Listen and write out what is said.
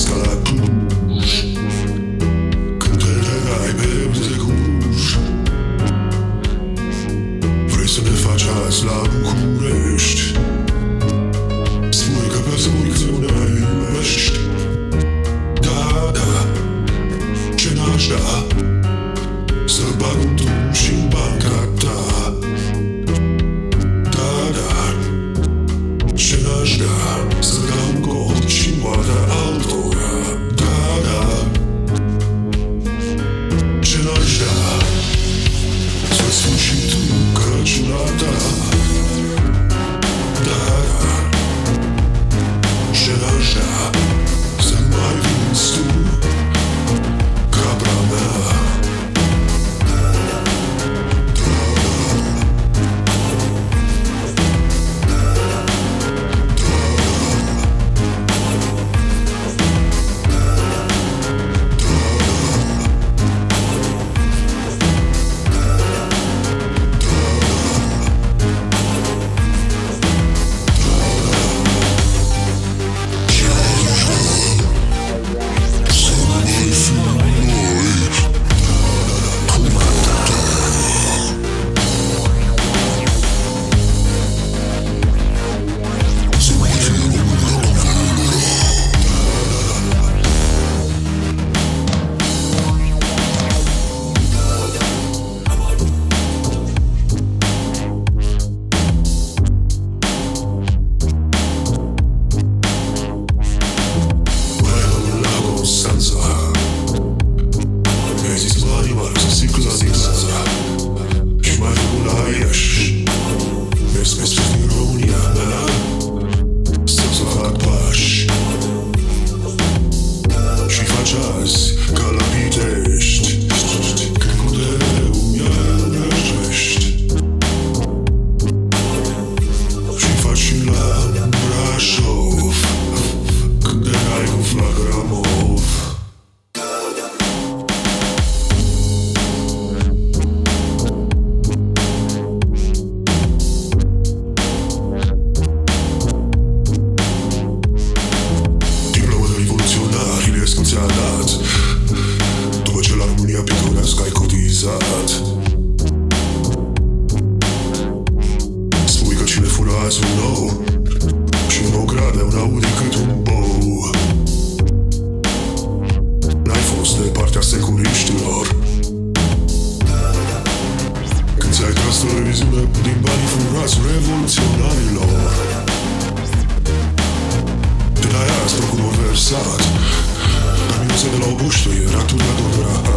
asta la Cluj Când te legai bebu de cuj Vrei să ne faci azi la București alat După ce la România pitorească ai cotizat. Spui că cine fură azi un nou Și nu? nou grade, un Audi cât un bou. N-ai fost de partea securiștilor. Când ți-ai tras televiziune din banii furați revoluționarilor. Te dai aspru cu versat puštaju ratu da dobra.